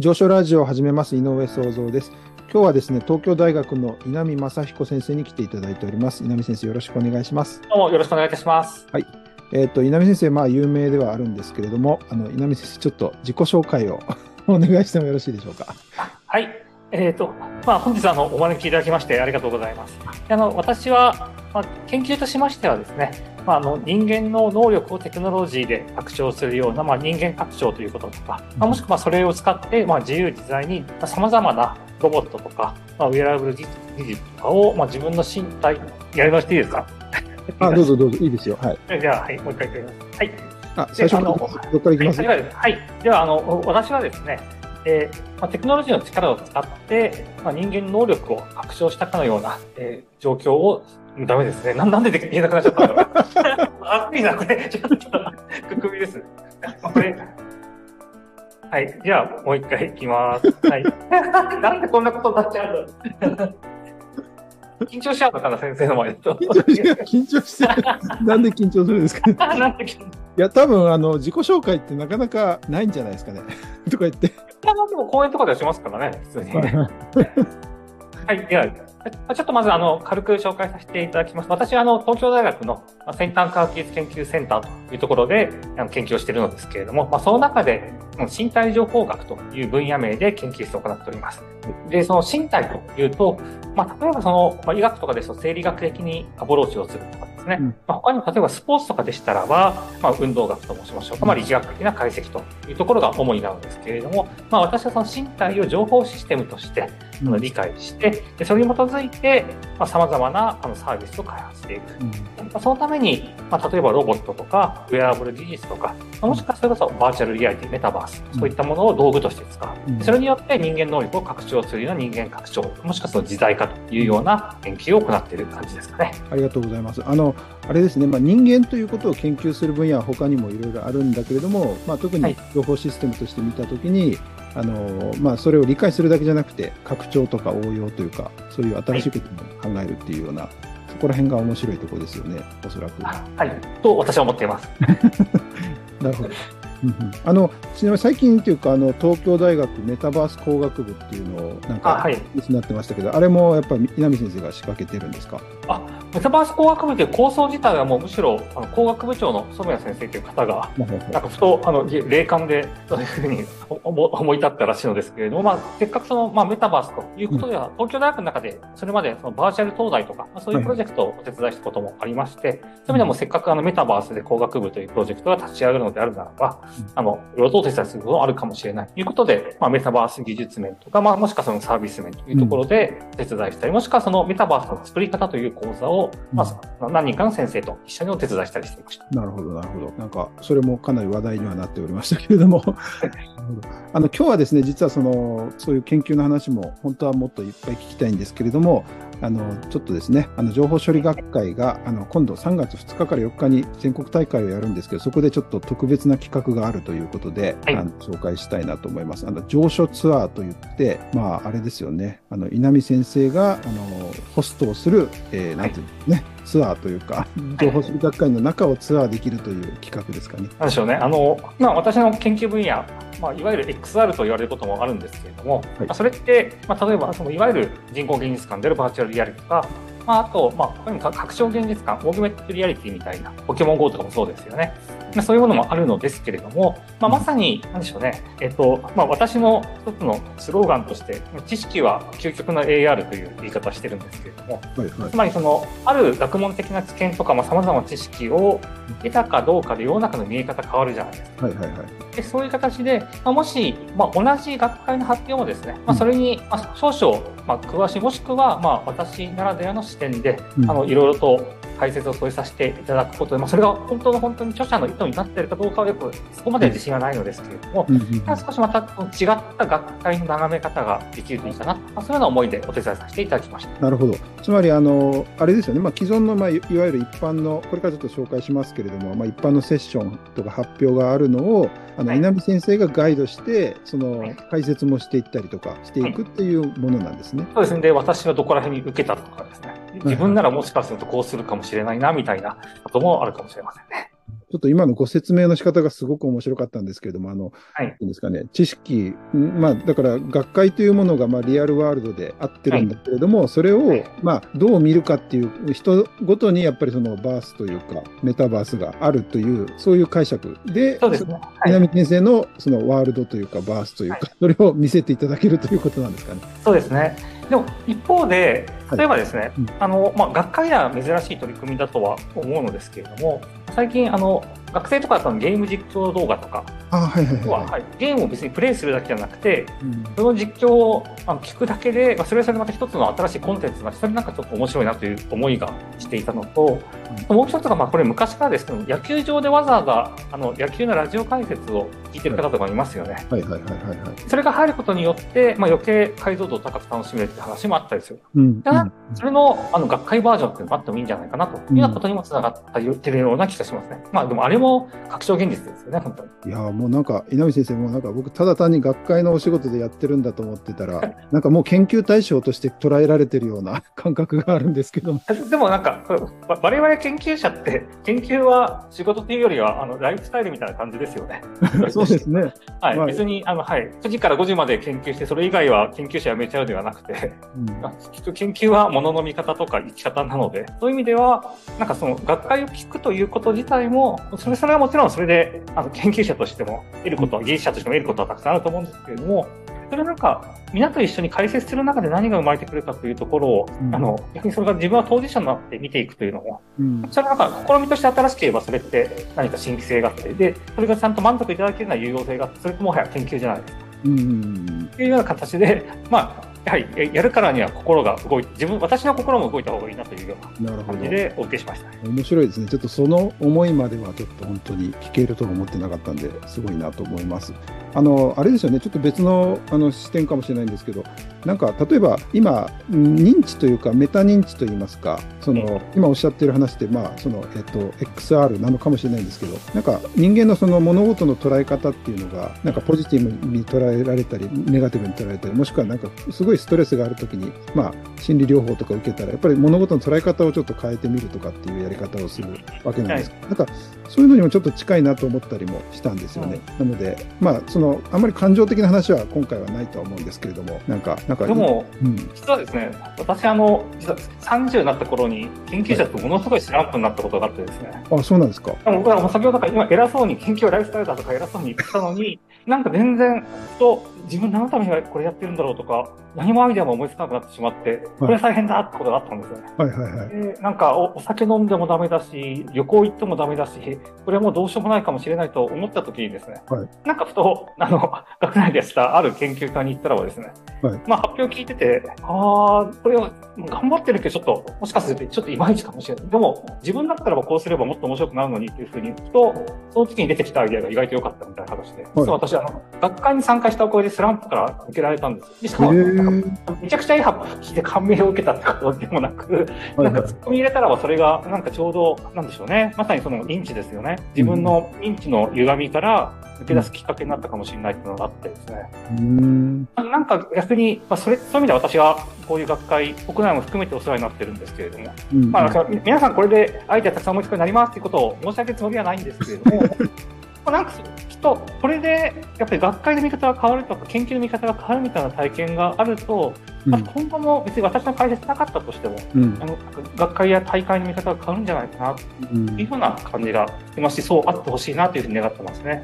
上昇ラジオを始めます井上創造です。今日はですね、東京大学の稲見正彦先生に来ていただいております。稲見先生、よろしくお願いします。どうもよろしくお願いいたします。えっ、と、稲見先生、まあ、有名ではあるんですけれども、あの、稲見先生、ちょっと自己紹介を お願いしてもよろしいでしょうか？はい。えっ、と、まあ、本日あの、お招きいただきましてありがとうございます。あの、私は、まあ、研究としましてはですね、まあ、あの、人間の能力をテクノロジーで拡張するような、まあ、人間拡張ということとか、まあ、もしくはそれを使って、まあ、自由自在に、まあ、様々なロボットとか、まあ、ウェアラブル技術とかを、まあ、自分の身体、やりましていいですか？あ、どうぞどうぞ、いいですよ。はい。じゃあ、はい、もう一回言ってみます。はい。あ、最初のどこからいきます？はい、はい、ではあの私はですね、えーまあ、テクノロジーの力を使って、まあ、人間の能力を拡張したかのような、えー状況を、ダメですね。ななんでで言えなくなっちゃったんだろう。熱いな、これ。ちょっと、くくみです。これ。はい。じゃあ、もう一回いきます。はい。なんでこんなことになっちゃうの？緊張しちゃうのかな、先生の前だと。緊張し緊張してる。なんで緊張するんですかね？いや、多分、あの、自己紹介ってなかなかないんじゃないですかね。とか言って。いやまあでも公演とかではしますからね、普通に。はい、では、ちょっとまずあの軽く紹介させていただきます。私はあの東京大学のまあ先端科学技術研究センターというところで研究をしているのですけれども、まあ、その中でうん身体情報学という分野名で研究室を行っております。で、その身体というと、まあ、例えばその、まあ、医学とかですと生理学的にアプローチをするとかですね、うんまあ、他にも例えばスポーツとかでしたらば、まあ、運動学と申しましょうか、まあ、理学的な解析というところが主になるんですけれども、まあ、私はその身体を情報システムとしてあの理解して、でそれに基づいて、まあ、様々なあのサービスを開発していく。うんまあそのために、まあ、例えばロボットとか、ウェアラブル技術とか、まあもしくはそれこそバーチャルリアリティ、メタバース、そういったものを道具として使う。うんそれによって人間能力を拡張するような人間拡張、もしくはその自在化というような研究を行っている感じですかね。ありがとうございます。あの、あれですね、まあ、人間ということを研究する分野は他にもいろいろあるんだけれども、まあ、特にはい情報システムとして見たときに、あのまあ、それを理解するだけじゃなくて、拡張とか応用というか、そういう新しいことも考えるっていうような、そこら辺が面白いところですよね、おそらく。あはい。と私は思っています。なるほど。うんうん。あのちなみに最近というかあの東京大学メタバース工学部っていうのをなんかあはい。ニュースになってましたけど、あれもやっぱり稲見先生が仕掛けてるんですか？メタバース工学部という構想自体はもうむしろあの工学部長の染谷先生という方がなんかふと、あの、霊感で、そういうふうに思思い立ったらしいのですけれども、まあ、せっかくその、まあ、メタバースということでは、東京大学の中で、それまで、その、バーチャル東大とか、まあ、そういうプロジェクトをお手伝いしたこともありまして、そういう意味でも、せっかくあの、メタバースで工学部というプロジェクトが立ち上がるのであるならばうん、あの、いろいろとお手伝いすることもあるかもしれないということで、まあ、メタバース技術面とか、まあ、もしくはそのサービス面というところでお手伝いしたり、もしくはそのメタバースの作り方という講座を、まあ、何人かの先生と一緒にお手伝いしたりしていました。なるほど、なるほど。なんか、それもかなり話題にはなっておりましたけれども。あの、今日はですね、実はその、そういう研究の話も、本当はもっといっぱい聞きたいんですけれども、あの、ちょっとですね、あの、情報処理学会が、あの、今度3月2日から4日に全国大会をやるんですけど、そこでちょっと特別な企画があるということで、はいあの紹介したいなと思います。あの、上書ツアーといって、まあ、あれですよね、あの、稲見先生が、あの、ホストをする、えーなんていうのね、ツアーというか、情報処理学会の中をツアーできるという企画ですかね。なんでしょうね。あの、まあ、私の研究分野、まあ、いわゆる XR と言われることもあるんですけれども、はいまあそれって、まあ、例えば、その、いわゆる人工現実感であるバーチャルリアリティとか、まあ、あと、まあ、他にも拡張現実感、オーグメントリアリティみたいな、ポケモン GO とかもそうですよね。まあ、そういうものもあるのですけれども、まあ、まさに、なんでしょうね。えっと、まあ、私の一つのスローガンとして、知識は究極の AR という言い方をしてるんですけれども、はいはいつ。まりその、ある学問的な知見とか、まあ、様々な知識を得たかどうかで世の中の見え方変わるじゃないですか。はいはいはい。でそういう形で、まあ、もし、まあ、同じ学会の発表もですね、まあ、それに、まあ、少々、まあ、詳しい、もしくは、まあ、私ならではの視点で、うんあの、いろいろと解説を添えさせていただくことで、まあ、それが本当の本当に著者の意図になっているかどうかはよく、そこまで自信はないのですけれども、うん少しまた違った学会の眺め方ができるといいかな、まあ、そういうような思いでお手伝いさせていただきました。なるほど。つまり、あの、あれですよね、まあ、既存の、まあ、いいわゆる一般の、これからちょっと紹介しますけれども、まあ、一般のセッションとか発表があるのを、あの、はい稲見先生がガイドして、そのはい、解説もしていったりとかしていくっていうものなんですね。そうですね。で、私はどこら辺に受けたとかですね。自分ならもしかするとこうするかもしれないな、みたいなこともあるかもしれませんね。ちょっと今のご説明の仕方がすごく面白かったんですけれども、あの、はいいいんですかね、知識、んまあ、だから学会というものが、まあ、リアルワールドで合ってるんだけれども、それを、はいまあ、どう見るかっていう、人ごとにやっぱりそのバースというか、メタバースがあるという、そういう解釈で、そうですね。はい南先生のそのワールドというか、バースというか、それを見せていただけるということなんですかね。そうですね。でも一方で、はい例えばですね、うんあのまあ、学会では珍しい取り組みだとは思うのですけれども、最近あの、学生とかだとゲーム実況動画とかあはいはいはい、は、はい、ゲームを別にプレイするだけじゃなくて、うんその実況をあの聞くだけで、まあ、それはそれでまた一つの新しいコンテンツが、それなんかちょっと面白いなという思いがしていたのと、もう一つが、まあ、これ昔からですけど、野球場でわざわざあの野球のラジオ解説を聞いてる方とかいますよね。はいはいはいはいはい。それが入ることによって、まあ、余計解像度を高く楽しめるって話もあったりする。うんだそれのあの学会バージョンっていうのがあってもいいんじゃないかなというようなことにもつながってるような気がしますね。まあでもあれも確証現実ですよね、本当に。いやーもうなんか稲見先生もなんか僕ただ単に学会のお仕事でやってるんだと思ってたら なんかもう研究対象として捉えられてるような感覚があるんですけどもでもなんか、わ我々研究者って、研究は仕事っていうよりは、あの、ライフスタイルみたいな感じですよね。そうですね。はい。まあ別に、あの、はい。9時から5時まで研究して、それ以外は研究者辞めちゃうではなくて、うんあきっと研究は物の見方とか生き方なので、そういう意味では、なんかその学会を聞くということ自体も、それそれはもちろんそれで、あの研究者としても得ることは、技術者としても得ることはたくさんあると思うんですけれども、それなんか、皆と一緒に解説する中で何が生まれてくるかというところを、うん。あの、逆にそれが自分は当事者になって見ていくというのも、うん。それはなんか、試みとして新しければそれって何か新規性があって、で、それがちゃんと満足いただけるような有用性があって、それってもはや研究じゃない。ですか。うんいうような形で、まあ、やはりややるからには心が動いて、自分、私の心も動いた方がいいなというような感じでお受けしました。面白いですね。ちょっとその思いまではちょっと本当に聞けるとは思ってなかったんですごいなと思います。あのあれですよね。ちょっと別のあの視点かもしれないんですけどなんか例えば今うん認知というかメタ認知といいますかその今おっしゃってる話ってまあそのえっと XR なのかもしれないんですけどなんか人間のその物事の捉え方っていうのがなんかポジティブに捉えられたりネガティブに捉えられたりもしくはなんかすごいストレスがある時にまあ心理療法とか受けたらやっぱり物事の捉え方をちょっと変えてみるとかっていうやり方をするわけなんです。けど、なんかそういうのにもちょっと近いなと思ったりもしたんですよね。なのでまあそのあんまり感情的な話は今回はないとは思うんですけれどもなんかなんかでも、うん、実はですね、私、あの、実は30になった頃に、研究者とものすごいスランプになったことがあってですね、あそうなんですか。でも僕は先ほどから今偉そうに研究はライフスタイルだとか偉そうに言ってたのに、なんか全然、と自分何のためにこれやってるんだろうとか、何もアイデアも思いつかなくなってしまって、これ大変だってことがあったんですよね。はいはいはい。でなんかおお酒飲んでもダメだし、旅行行ってもダメだし、これはもうどうしようもないかもしれないと思った時にですね、はいなんかふと、あの、学内でやってたある研究家に行ったらばですね、はいまあ発表聞いてて、ああ、これは頑張ってるけどちょっと、もしかするとちょっといまいちかもしれない。でも、自分だったらばこうすればもっと面白くなるのにっていうふうに言うと、その時に出てきたアイデアが意外と良かったみたいな形で、実は私、あの、学会に参加したおかげでスランプから抜けられたんですよ。でしかも、めちゃくちゃいい発表聞いて感銘を受けたってことでもなく、なんか突っ込み入れたらばそれがなんかちょうどなんでしょうね。まさにその認知ですよね。自分の認知の歪みから抜け出すきっかけになったかもしれないっていうのがあってですね。うーんなんか逆に、まあ、それ、そういう意味では私はこういう学会、国内も含めてお世話になってるんですけれども、うんまあ、皆さんこれでアイデアたくさん思いつくようになりますっていうことを申し上げるつもりはないんですけれども、まあなんかきっとこれでやっぱり学会の見方が変わるとか研究の見方が変わるみたいな体験があると、まあ、今後も別に私の解説なかったとしても、うん。あの学会や大会の見方が変わるんじゃないかなとうん。いうふうな感じがしてますし、そうあってほしいなというふうに願ってますね。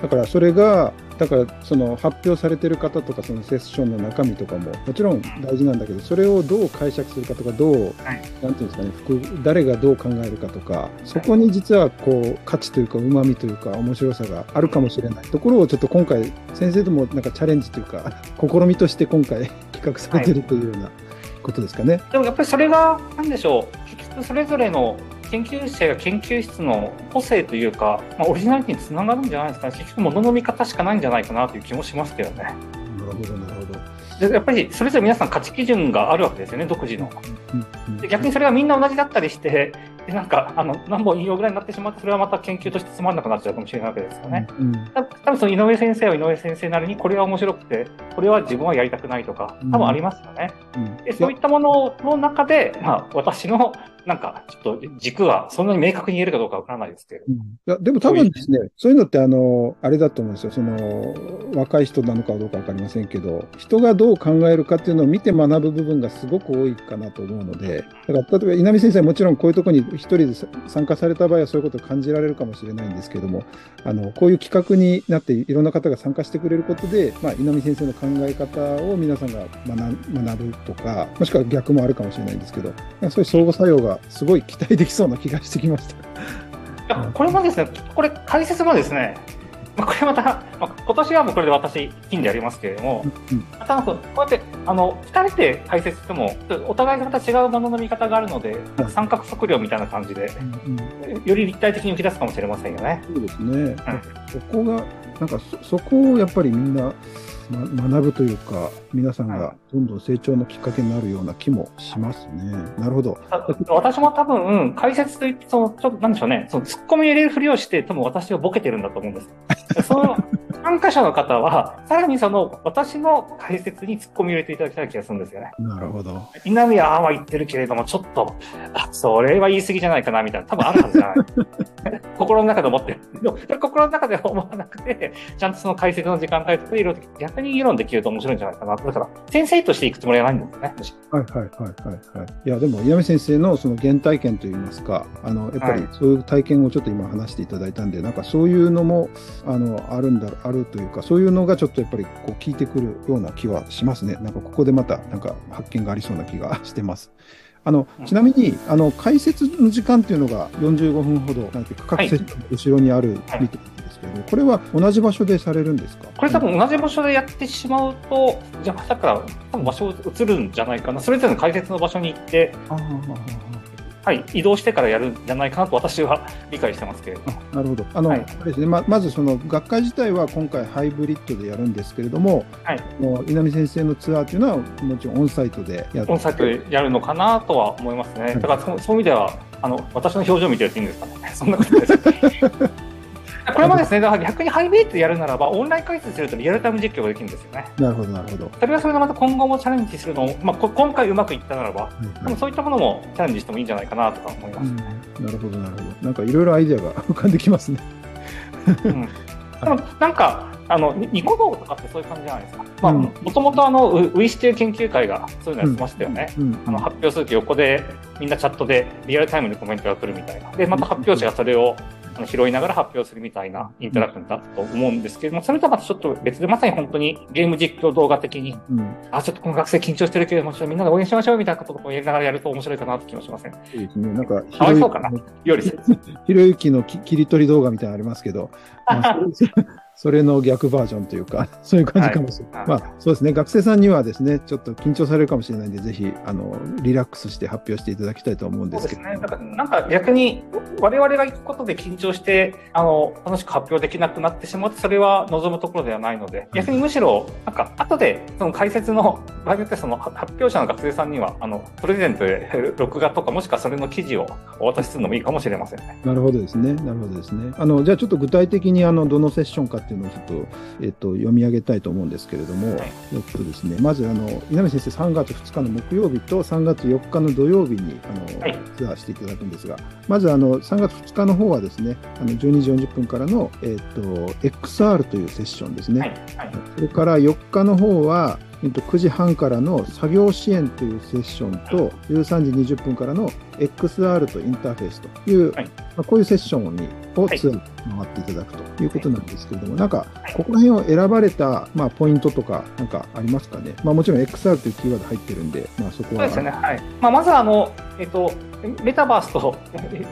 だからそれが、だからその発表されてる方とか、そのセッションの中身とかももちろん大事なんだけど、それをどう解釈するかとか、どう、はい。なんていうんですかね、副誰がどう考えるかとか、そこに実はこう価値というか、うまみというか、面白さがあるかもしれないところを、ちょっと今回、先生ともなんかチャレンジというか、試みとして今回、企画されてるというようなことですかね。でもやっぱりそれが、なんでしょう、結局それぞれの研究者や研究室の個性というか、まあ、オリジナリティにつながるんじゃないですかね。結局、物の見方しかないんじゃないかなという気もしますけどね。なるほど、なるほど。でやっぱりそれぞれ皆さん価値基準があるわけですよね、独自の。で逆にそれがみんな同じだったりして、でなんかあの何本引用ぐらいになってしまって、それはまた研究としてつまんなくなっちゃうかもしれないわけですよね。うんうん、多分その井上先生は井上先生なりにこれは面白くて、これは自分はやりたくないとか、多分ありますよね。うんうん、でそういったものの中で、まあ、私のなんか、ちょっと軸はそんなに明確に言えるかどうかわからないですけど。うん、いや、でも多分ですね、そういうのってあの、あれだと思うんですよ。その、若い人なのかどうかわかりませんけど、人がどう考えるかっていうのを見て学ぶ部分がすごく多いかなと思うので、だから例えば稲見先生はもちろんこういうところに1人で参加された場合はそういうことを感じられるかもしれないんですけども、あの、こういう企画になっていろんな方が参加してくれることで、まあ、稲見先生の考え方を皆さんが学ぶとか、もしくは逆もあるかもしれないんですけど、そういう相互作用がすごい期待できそうな気がしてきました。これもですね、これ解説もですね、まあ、これまた、まあ、今年はもうこれで私、金でありますけれども、うん、またこうやって、あの、二人で解説しても、お互いまた違うものの見方があるので、うん、三角測量みたいな感じで、うん、より立体的に浮き出すかもしれませんよね。そうですね。そこが、なんかそ、そこをやっぱりみんな、ま、学ぶというか、皆さんがどんどん成長のきっかけになるような気もしますね。なるほど。私も多分、解説といって、その、ちょっとなんでしょうね、その突っ込み入れるふりをして、多分私をボケてるんだと思うんです。その参加者の方は、さらにその、私の解説に突っ込み入れていただきたい気がするんですよね。なるほど。稲宮ああは言ってるけれども、ちょっと、あ、それは言い過ぎじゃないかな、みたいな、多分あるはずじゃない。心の中で思ってる。心の中で思わなくて、ちゃんとその解説の時間帯とかいろいろ逆に議論できると面白いんじゃないかな。だから、先生としていくつもりはないんですよね。はいはいはいはいはい。いや、でも、稲見先生のその原体験といいますか、あの、やっぱりそういう体験をちょっと今話していただいたんで、はい、なんかそういうのも、あの、あるんだ、あるというか、そういうのがちょっとやっぱりこう聞いてくるような気はしますね。なんかここでまた、なんか発見がありそうな気がしてます。あのちなみにあの解説の時間っていうのが45分ほど、なんて各セットの後ろにあるみたいですけど、はい、これは同じ場所でされるんですか？これ多分同じ場所でやってしまうと、じゃあ、だから多分場所移るんじゃないかな、それぞれの解説の場所に行って、はい、移動してからやるんじゃないかなと私は 理解してますけれども。なるほど。あの、はい、ですね、ままずその学会自体は今回ハイブリッドでやるんですけれども、はい、もう稲見先生のツアーというのはもちろんオンサイトでやオンサイトでやるのかなとは思いますね。だからそそういう意味ではあの私の表情見てるといいんですかね。そんなことです。これもですね、だから逆にハイブリッドやるならば、オンライン解説するとリアルタイム実況ができるんですよね。なるほど、なるほど。それはそれでまた今後もチャレンジするのを、まあ、今回うまくいったならば、でもそういったものもチャレンジしてもいいんじゃないかなとか思います、ねうん、なるほど、なるほど。なんかいろいろアイデアが 浮かんできますね。うん、でもなんか、あのニコ動とかってそういう感じじゃないですか。まあ、もともとあのウイスティ研究会がそういうのやってましたよね。あの発表すると横でみんなチャットでリアルタイムでコメントが来るみたいな。で、また発表者がそれをあの拾いながら発表するみたいなインタラクションだと思うんですけれども、それとはまたちょっと別で、まさに本当にゲーム実況動画的に、うん、あ、ちょっとこの学生緊張してるけれども、ちょっとみんなで応援しましょうみたいなことをやりながらやると面白いかなと気もしません？そうですね。なんか、かわいそうかな？より。ひろゆきの 切り取り動画みたいなのありますけど、まあ、それの逆バージョンというか、そういう感じかもしれない。はい、まあ、そうですね。学生さんにはですね、ちょっと緊張されるかもしれないんで、ぜひ、あの、リラックスして発表していただきたいと思うんですけど。そうですね。なんか、なんか逆に、我々が行くことで緊張して、あの、楽しく発表できなくなってしまって、それは望むところではないので、逆にむしろ、なんか、後で、その解説の、場合によってその発表者の学生さんには、あの、プレゼントで録画とか、もしくはそれの記事をお渡しするのもいいかもしれませんね。なるほどですね。なるほどですね。あの、じゃあちょっと具体的に、あの、どのセッションかっていうのをちょっと、えっと、読み上げたいと思うんですけれども、はい、えっとですね、まずあの稲見先生、3月2日の木曜日と3月4日の土曜日にあの、はい、ツアーしていただくんですが、まずあの3月2日の方はですね、あの12時40分からの、えっと、XR というセッションですね。はい、それから4日の方は、えっと、9時半からの作業支援というセッションと、13時20分からの XR とインターフェースという、はい、まあ、こういうセッションにをツアー回っていただくということなんですけれども、はい、なんか、ここら辺を選ばれた、まあ、ポイントとか、なんかありますかね？まあ、もちろん XR というキーワード入ってるんで、まあ、そこは。そうですね。はい。まあ、まずあの、えっと、メタバースと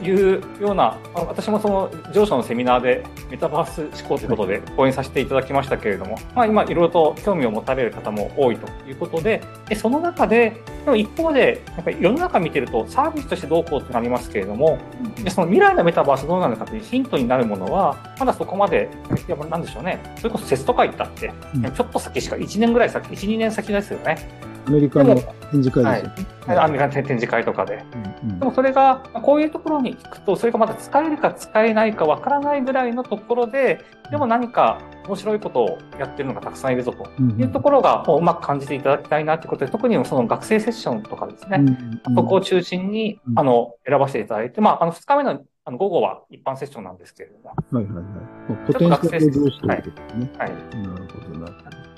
いうような、私もその上司のセミナーでメタバース思考ということで講演させていただきましたけれども、まあ、今いろいろと興味を持たれる方も多いということで、でその中で、一方で、やっぱり世の中見てるとサービスとしてどうこうってなりますけれども、でその未来のメタバースどうなのかというヒントになるもののは、まだそこまで、いや、なんでしょうね。それこそテスト会ったって、うん、ちょっと先しか、1年ぐらい先、1、2年先ですよね。アメリカの展示会ですよね。はい、アメリカの展示会とかで。うんうん、でもそれが、こういうところに行くと、それがまだ使えるか使えないかわからないぐらいのところで、でも何か面白いことをやってるのがたくさんいるぞというところが、うまく感じていただきたいなということで、特にその学生セッションとかですね、そこを中心に、あの、選ばせていただいて、まあ、あの、2日目のあの午後は一般セッションなんですけれども。はいはいはい。ポテンシャル同士ということですね。はい。はい、なるほどな。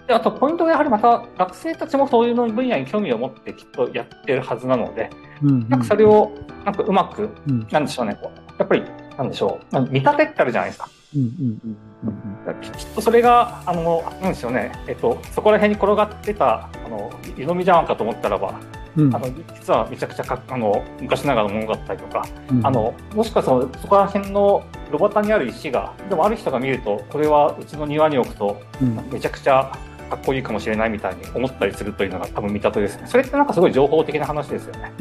で、あとポイントがやはりまた学生たちもそういうの分野に興味を持ってきっとやってるはずなので、うんうん、なんかそれをなんかうまく、うん、なんでしょうね、やっぱり、なんでしょう、見立てってあるじゃないですか。うんうんうん、きっとそれが、あの、なんでしょうね、えっと、そこら辺に転がってた、あの、湯飲み茶碗かと思ったらば、うん、あの実はめちゃくちゃかあの昔ながらのものだったりとか、うん、あのもしかしたらそこら辺の炉端にある石がでもある人が見るとこれはうちの庭に置くとめちゃくちゃかっこいいかもしれないみたいに思ったりするというのが多分見立てですね。それってなんかすごい情報的な話ですよね。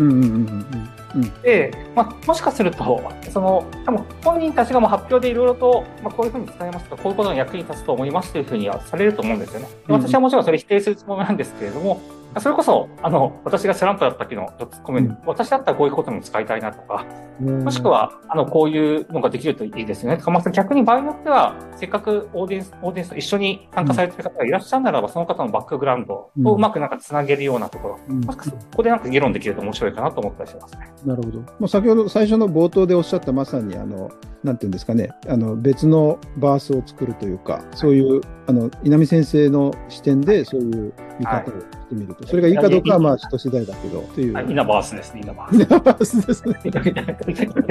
で、まあ、もしかすると、その、多分本人たちがもう発表でいろいろと、まあ、こういうふうに使えますとか、こういうことに役に立つと思いますというふうにはされると思うんですよね。私はもちろんそれ否定するつもりなんですけれども、それこそ、あの、私がスランプだった時のツッコミ、うん、私だったらこういうことも使いたいなとか、もしくは、あの、こういうのができるといいですよね。とか、まあ、逆に場合によっては、せっかくオーディエンス、オーディエンスと一緒に参加されてる方がいらっしゃるならば、その方のバックグラウンドをうまくなんかつなげるようなところ、うん、もしかするとここでなんか議論できると面白いかなと思ったりしますね。なるほど。まあ、先ほど最初の冒頭でおっしゃったまさに、あの、なんていうんですかね、あの、別のバースを作るというか、そういう、あの、稲見先生の視点でそういう見方をしてみると、はい、それがいいかどうかはまあ人次第だけど、という。イナバースですね、イナバース。イナバースですね。言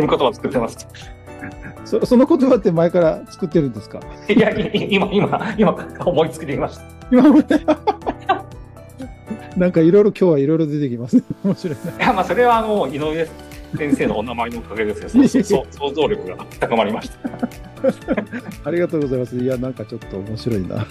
葉作ってます。そその言葉って前から作ってるんですか？いや、今、今、今、思いつきでいました。今 なんかいろいろ今日はいろいろ出てきますね。面白いいや、まあ、それはもう井上先生のお名前のおかげですよ。想像力が高まりました。ありがとうございます。いや、なんかちょっと面白いな。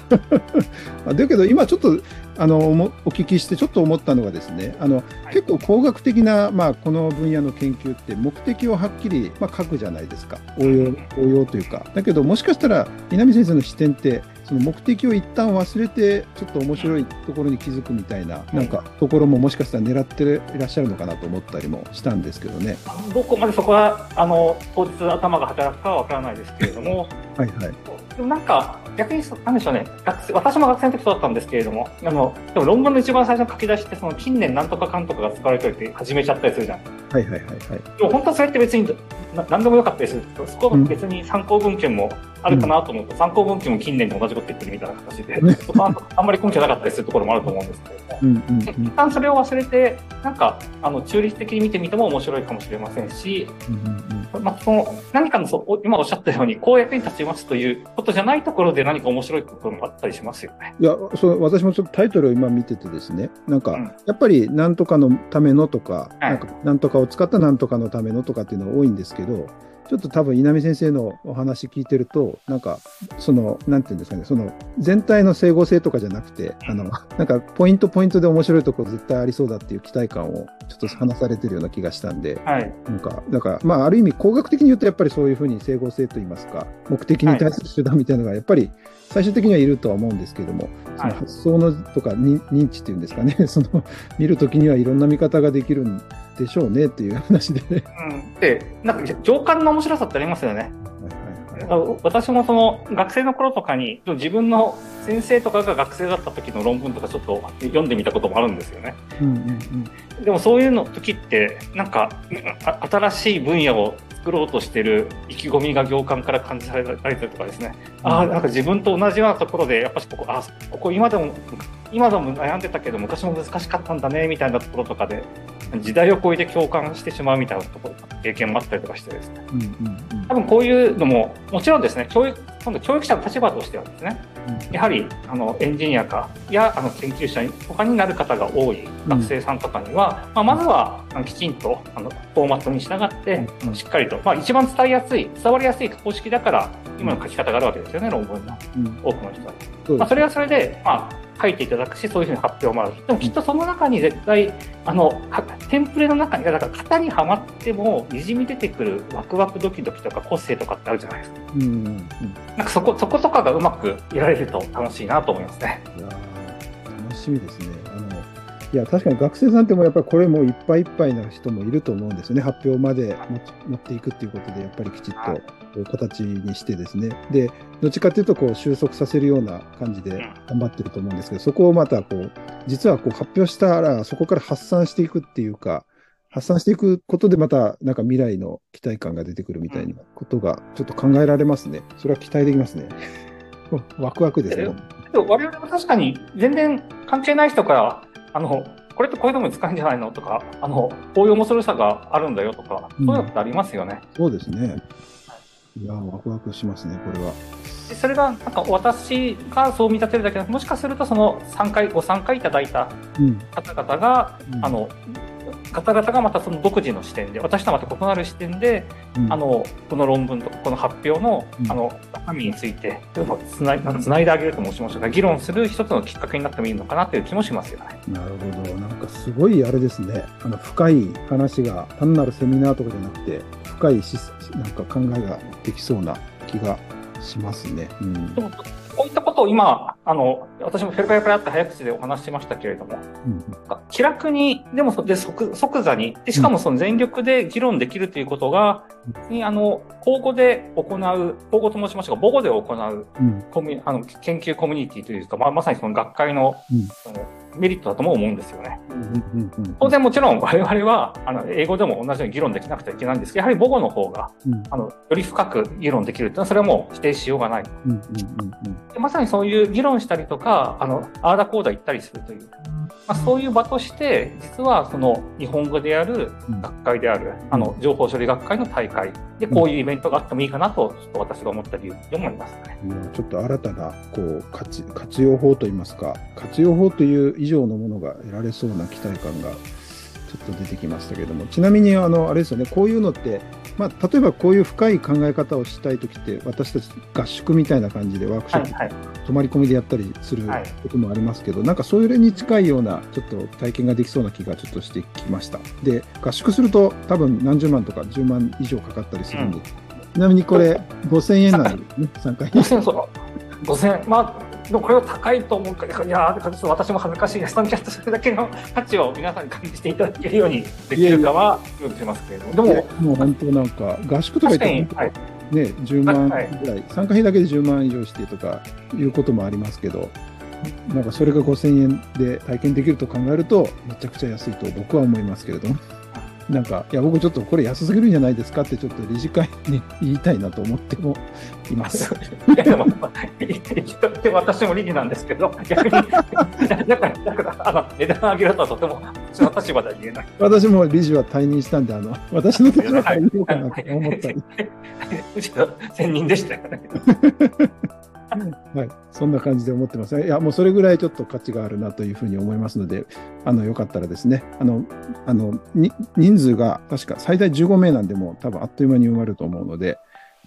だけど、今ちょっとあのお聞きして、ちょっと思ったのがですね、あの、はい、結構工学的な、まあ、この分野の研究って、目的をはっきり、まあ、書くじゃないですか、応用応用というか。だけど、もしかしたら、稲見先生の視点って、その目的を一旦忘れて、ちょっと面白いところに気づくみたいな、なんかところももしかしたら狙っていらっしゃるのかなと思ったりもしたんですけどね。どこまでそこはあの当日頭が働くかは分からないですけれども、はいはい。でもなんか、逆に、なんでしょうね。学生、私も学生の時そうだったんですけれども、あの、でも論文の一番最初の書き出しって、その近年なんとかかんとかが使われておいて始めちゃったりするじゃん。はいはいはいはい。でも本当はそれって別に何でもよかったりするそこは別に参考文献もあるかなと思うと、うん、参考文献も近年と同じこと言ってるみたいな形で、そこはあんまり根拠なかったりするところもあると思うんですけれども、うんうんうん、一旦それを忘れて、なんか、あの、中立的に見てみても面白いかもしれませんし、うんうんうん、まあ、その、何かのそ、今おっしゃったように、こう役に立ちますということじゃないところで何か面白いこともあったりしますよね。いや、そう私もちょっとタイトルを今見ててですね、なんか、うん、やっぱりなんとかのためのとか、はい、なんか、なんとかを使ったなんとかのためのとかっていうのが多いんですけど、ちょっと多分稲見先生のお話聞いてると、なんか、その、なんていうんですかね、その、全体の整合性とかじゃなくて、あの、なんか、ポイントポイントで面白いところ絶対ありそうだっていう期待感をちょっと話されてるような気がしたんで、はい。なんか、だから、まあ、ある意味工学的に言うと、やっぱりそういうふうに整合性といいますか、目的に対する手段みたいなのが、やっぱり、最終的にはいるとは思うんですけども、その発想のとか認知っていうんですかね、その、見るときにはいろんな見方ができるんでしょうねっていう話で。うん。で、なんか上官の面白さってありますよね。私もその学生の頃とかに自分の先生とかが学生だった時の論文とかちょっと読んでみたこともあるんですよね。うんうんうん、でもそういうの時ってなんか新しい分野を作ろうとしてる意気込みが行間から感じられたりとかですね、うん、ああなんか自分と同じようなところでやっぱしここあここ今でも今でも悩んでたけど昔も難しかったんだねみたいなところとかで時代を超えて共感してしまうみたいなところ経験もあったりとかしてですね、うんうんうん、多分こういうのももちろんですね教育今度教育者の立場としてはですね、うん、やはりあのエンジニアかやあの研究者とかになる方が多い学生さんとかには、うん、まあ、まずはあのきちんとあのフォーマットに従って、うん、しっかりと、まあ、一番伝えやすい伝わりやすい公式だから今の書き方があるわけですよね論文の、多くの人は。まあ、それはそれで、まあ書いていただくし、そういうふうに発表もある。でもきっとその中に絶対、あの、テンプレの中に、だから型にはまっても、にじみ出てくるワクワクドキドキとか個性とかってあるじゃないですか。うん、うん、なんかそこ、そことかがうまくいられると楽しいなと思いますね。いや楽しみですね。あの、いや、確かに学生さんってもやっぱりこれもいっぱいいっぱいな人もいると思うんですよね。発表まで持っていくっていうことで、やっぱりきちっと。形にしてですね、で、どっちかというとこう収束させるような感じで頑張ってると思うんですけど、そこをまたこう、実はこう発表したら、そこから発散していくっていうか、発散していくことでまたなんか未来の期待感が出てくるみたいなことがちょっと考えられますね。それは期待できますね。ワクワクですね。我々も確かに全然関係ない人から、あの、これってこういうのも使うんじゃないの？とか、あの、こういう面白さがあるんだよとか、そういうのってありますよね。うん、そうですね。いやワクワクしますね、これは。それが、なんか私がそう見立てるだけでもしかするとその参加、ご参加いただいた方々が、うん、あの、方々がまたその独自の視点で、私とはまた異なる視点で、うん、あの、この論文とかこの発表の、うん、あの、中身について、つないつないであげると申しましたが、議論する一つのきっかけになってもいいのかなという気もしますよね。なるほど。なんかすごいあれですね。あの、深い話が単なるセミナーとかじゃなくて、深いしなんか考えができそうな気がしますね。うん、こういったことを今、あの、私もペラペラペラって早口でお話ししましたけれども、うん、気楽に、でもで即即座にで、しかもその全力で議論できるということが、うん、あの、公語で行う、公語と申しましたが、母語で行う、うん、コミあの研究コミュニティというか、まあ、まさにその学会の、そのメリットだとも思うんですよね。当然もちろん我々はあの英語でも同じように議論できなくてはいけないんですけど、やはり母語の方が、うん、あのより深く議論できるというのは、それはもう否定しようがない。まさにそういう議論したりとか、あの、ああだこうだ言ったりするという、まあ、そういう場として、実はその日本語である学会である、あの、情報処理学会の大会で、こういうイベントがあってもいいかなと、ちょっと私が思った理由でもありますね。ちょっと新たな、こう活、活用法といいますか、活用法という以上のものが得られそうな期待感がちょっと出てきましたけども、ちなみに、あの、あれですよね、こういうのって、まあ、例えばこういう深い考え方をしたいときって、私たち合宿みたいな感じでワークショップ、はいはい、泊まり込みでやったりすることもありますけど、はい、なんかそれに近いようなちょっと体験ができそうな気がちょっとしてきました。で、合宿すると多分何十万とか10万以上かかったりするんで、うん、ちなみにこれ5000円なんでね、参加費。5000円、まあでもこれは高いと思うから、いや、私も恥ずかしいです。ちゃんとそれだけの価値を皆さんに感じていただけるようにできるかは、よくしますけれども。でも、もう本当なんか、合宿とか言って、はい、ね、10万ぐらい、はい、参加費だけで10万以上してとかいうこともありますけど、なんかそれが5000円で体験できると考えると、めちゃくちゃ安いと僕は思いますけれども。なんか、いや、僕ちょっとこれ安すぎるんじゃないですかって、ちょっと理事会に言いたいなと思ってもいます。いや、でも、私も理事なんですけど、逆に、だから、だから、あの、値段上げるとはとても、立場では言えない。私も理事は退任したんで、あの、私の立場から言おうかなと思ったり。むしろ、専任でしたよね。はい、そんな感じで思ってます。いや、もうそれぐらいちょっと価値があるなというふうに思いますので、あの、よかったらですね、あの、あの、人数が確か最大15名なんでも多分あっという間に埋まると思うので、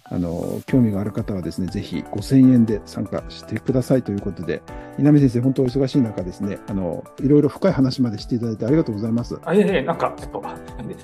あの、興味がある方はですね、ぜひ5000円で参加してくださいということで、稲見先生、本当お忙しい中ですね、あの、いろいろ深い話までしていただいてありがとうございます。あ、いえいえ、なんか、ちょっと、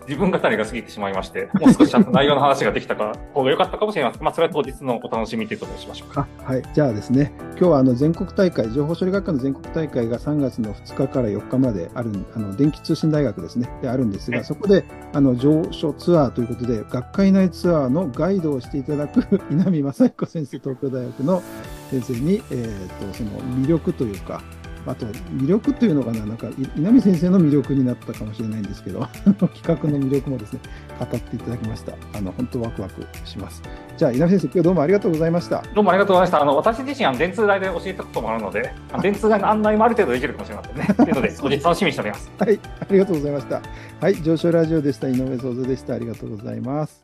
自分語りが過ぎてしまいまして、もう少しちゃんと内容の話ができたか、方が良かったかもしれません。まあ、それは当日のお楽しみということにしましょうか。はい。じゃあですね、今日はあの、全国大会、情報処理学科の全国大会が3月の2日から4日まである、あの、電気通信大学ですね、であるんですが、そこで、あの、上昇ツアーということで、学会内ツアーのガイドをしていただく 稲見正彦先生、東京大学の先生に、えーと、その魅力というか、あと魅力というのかな、なんか稲見先生の魅力になったかもしれないんですけど、企画の魅力もですね、語っていただきました。あの本当ワクワクします。じゃあ稲見先生、今日どうもありがとうございました。どうもありがとうございました。あの私自身は電通大で教えたこともあるので、電通大の案内もある程度できるかもしれませんね。というので、後日楽しみにしております。はい、ありがとうございました。はい、上昇ラジオでした。井上創造でした。ありがとうございます。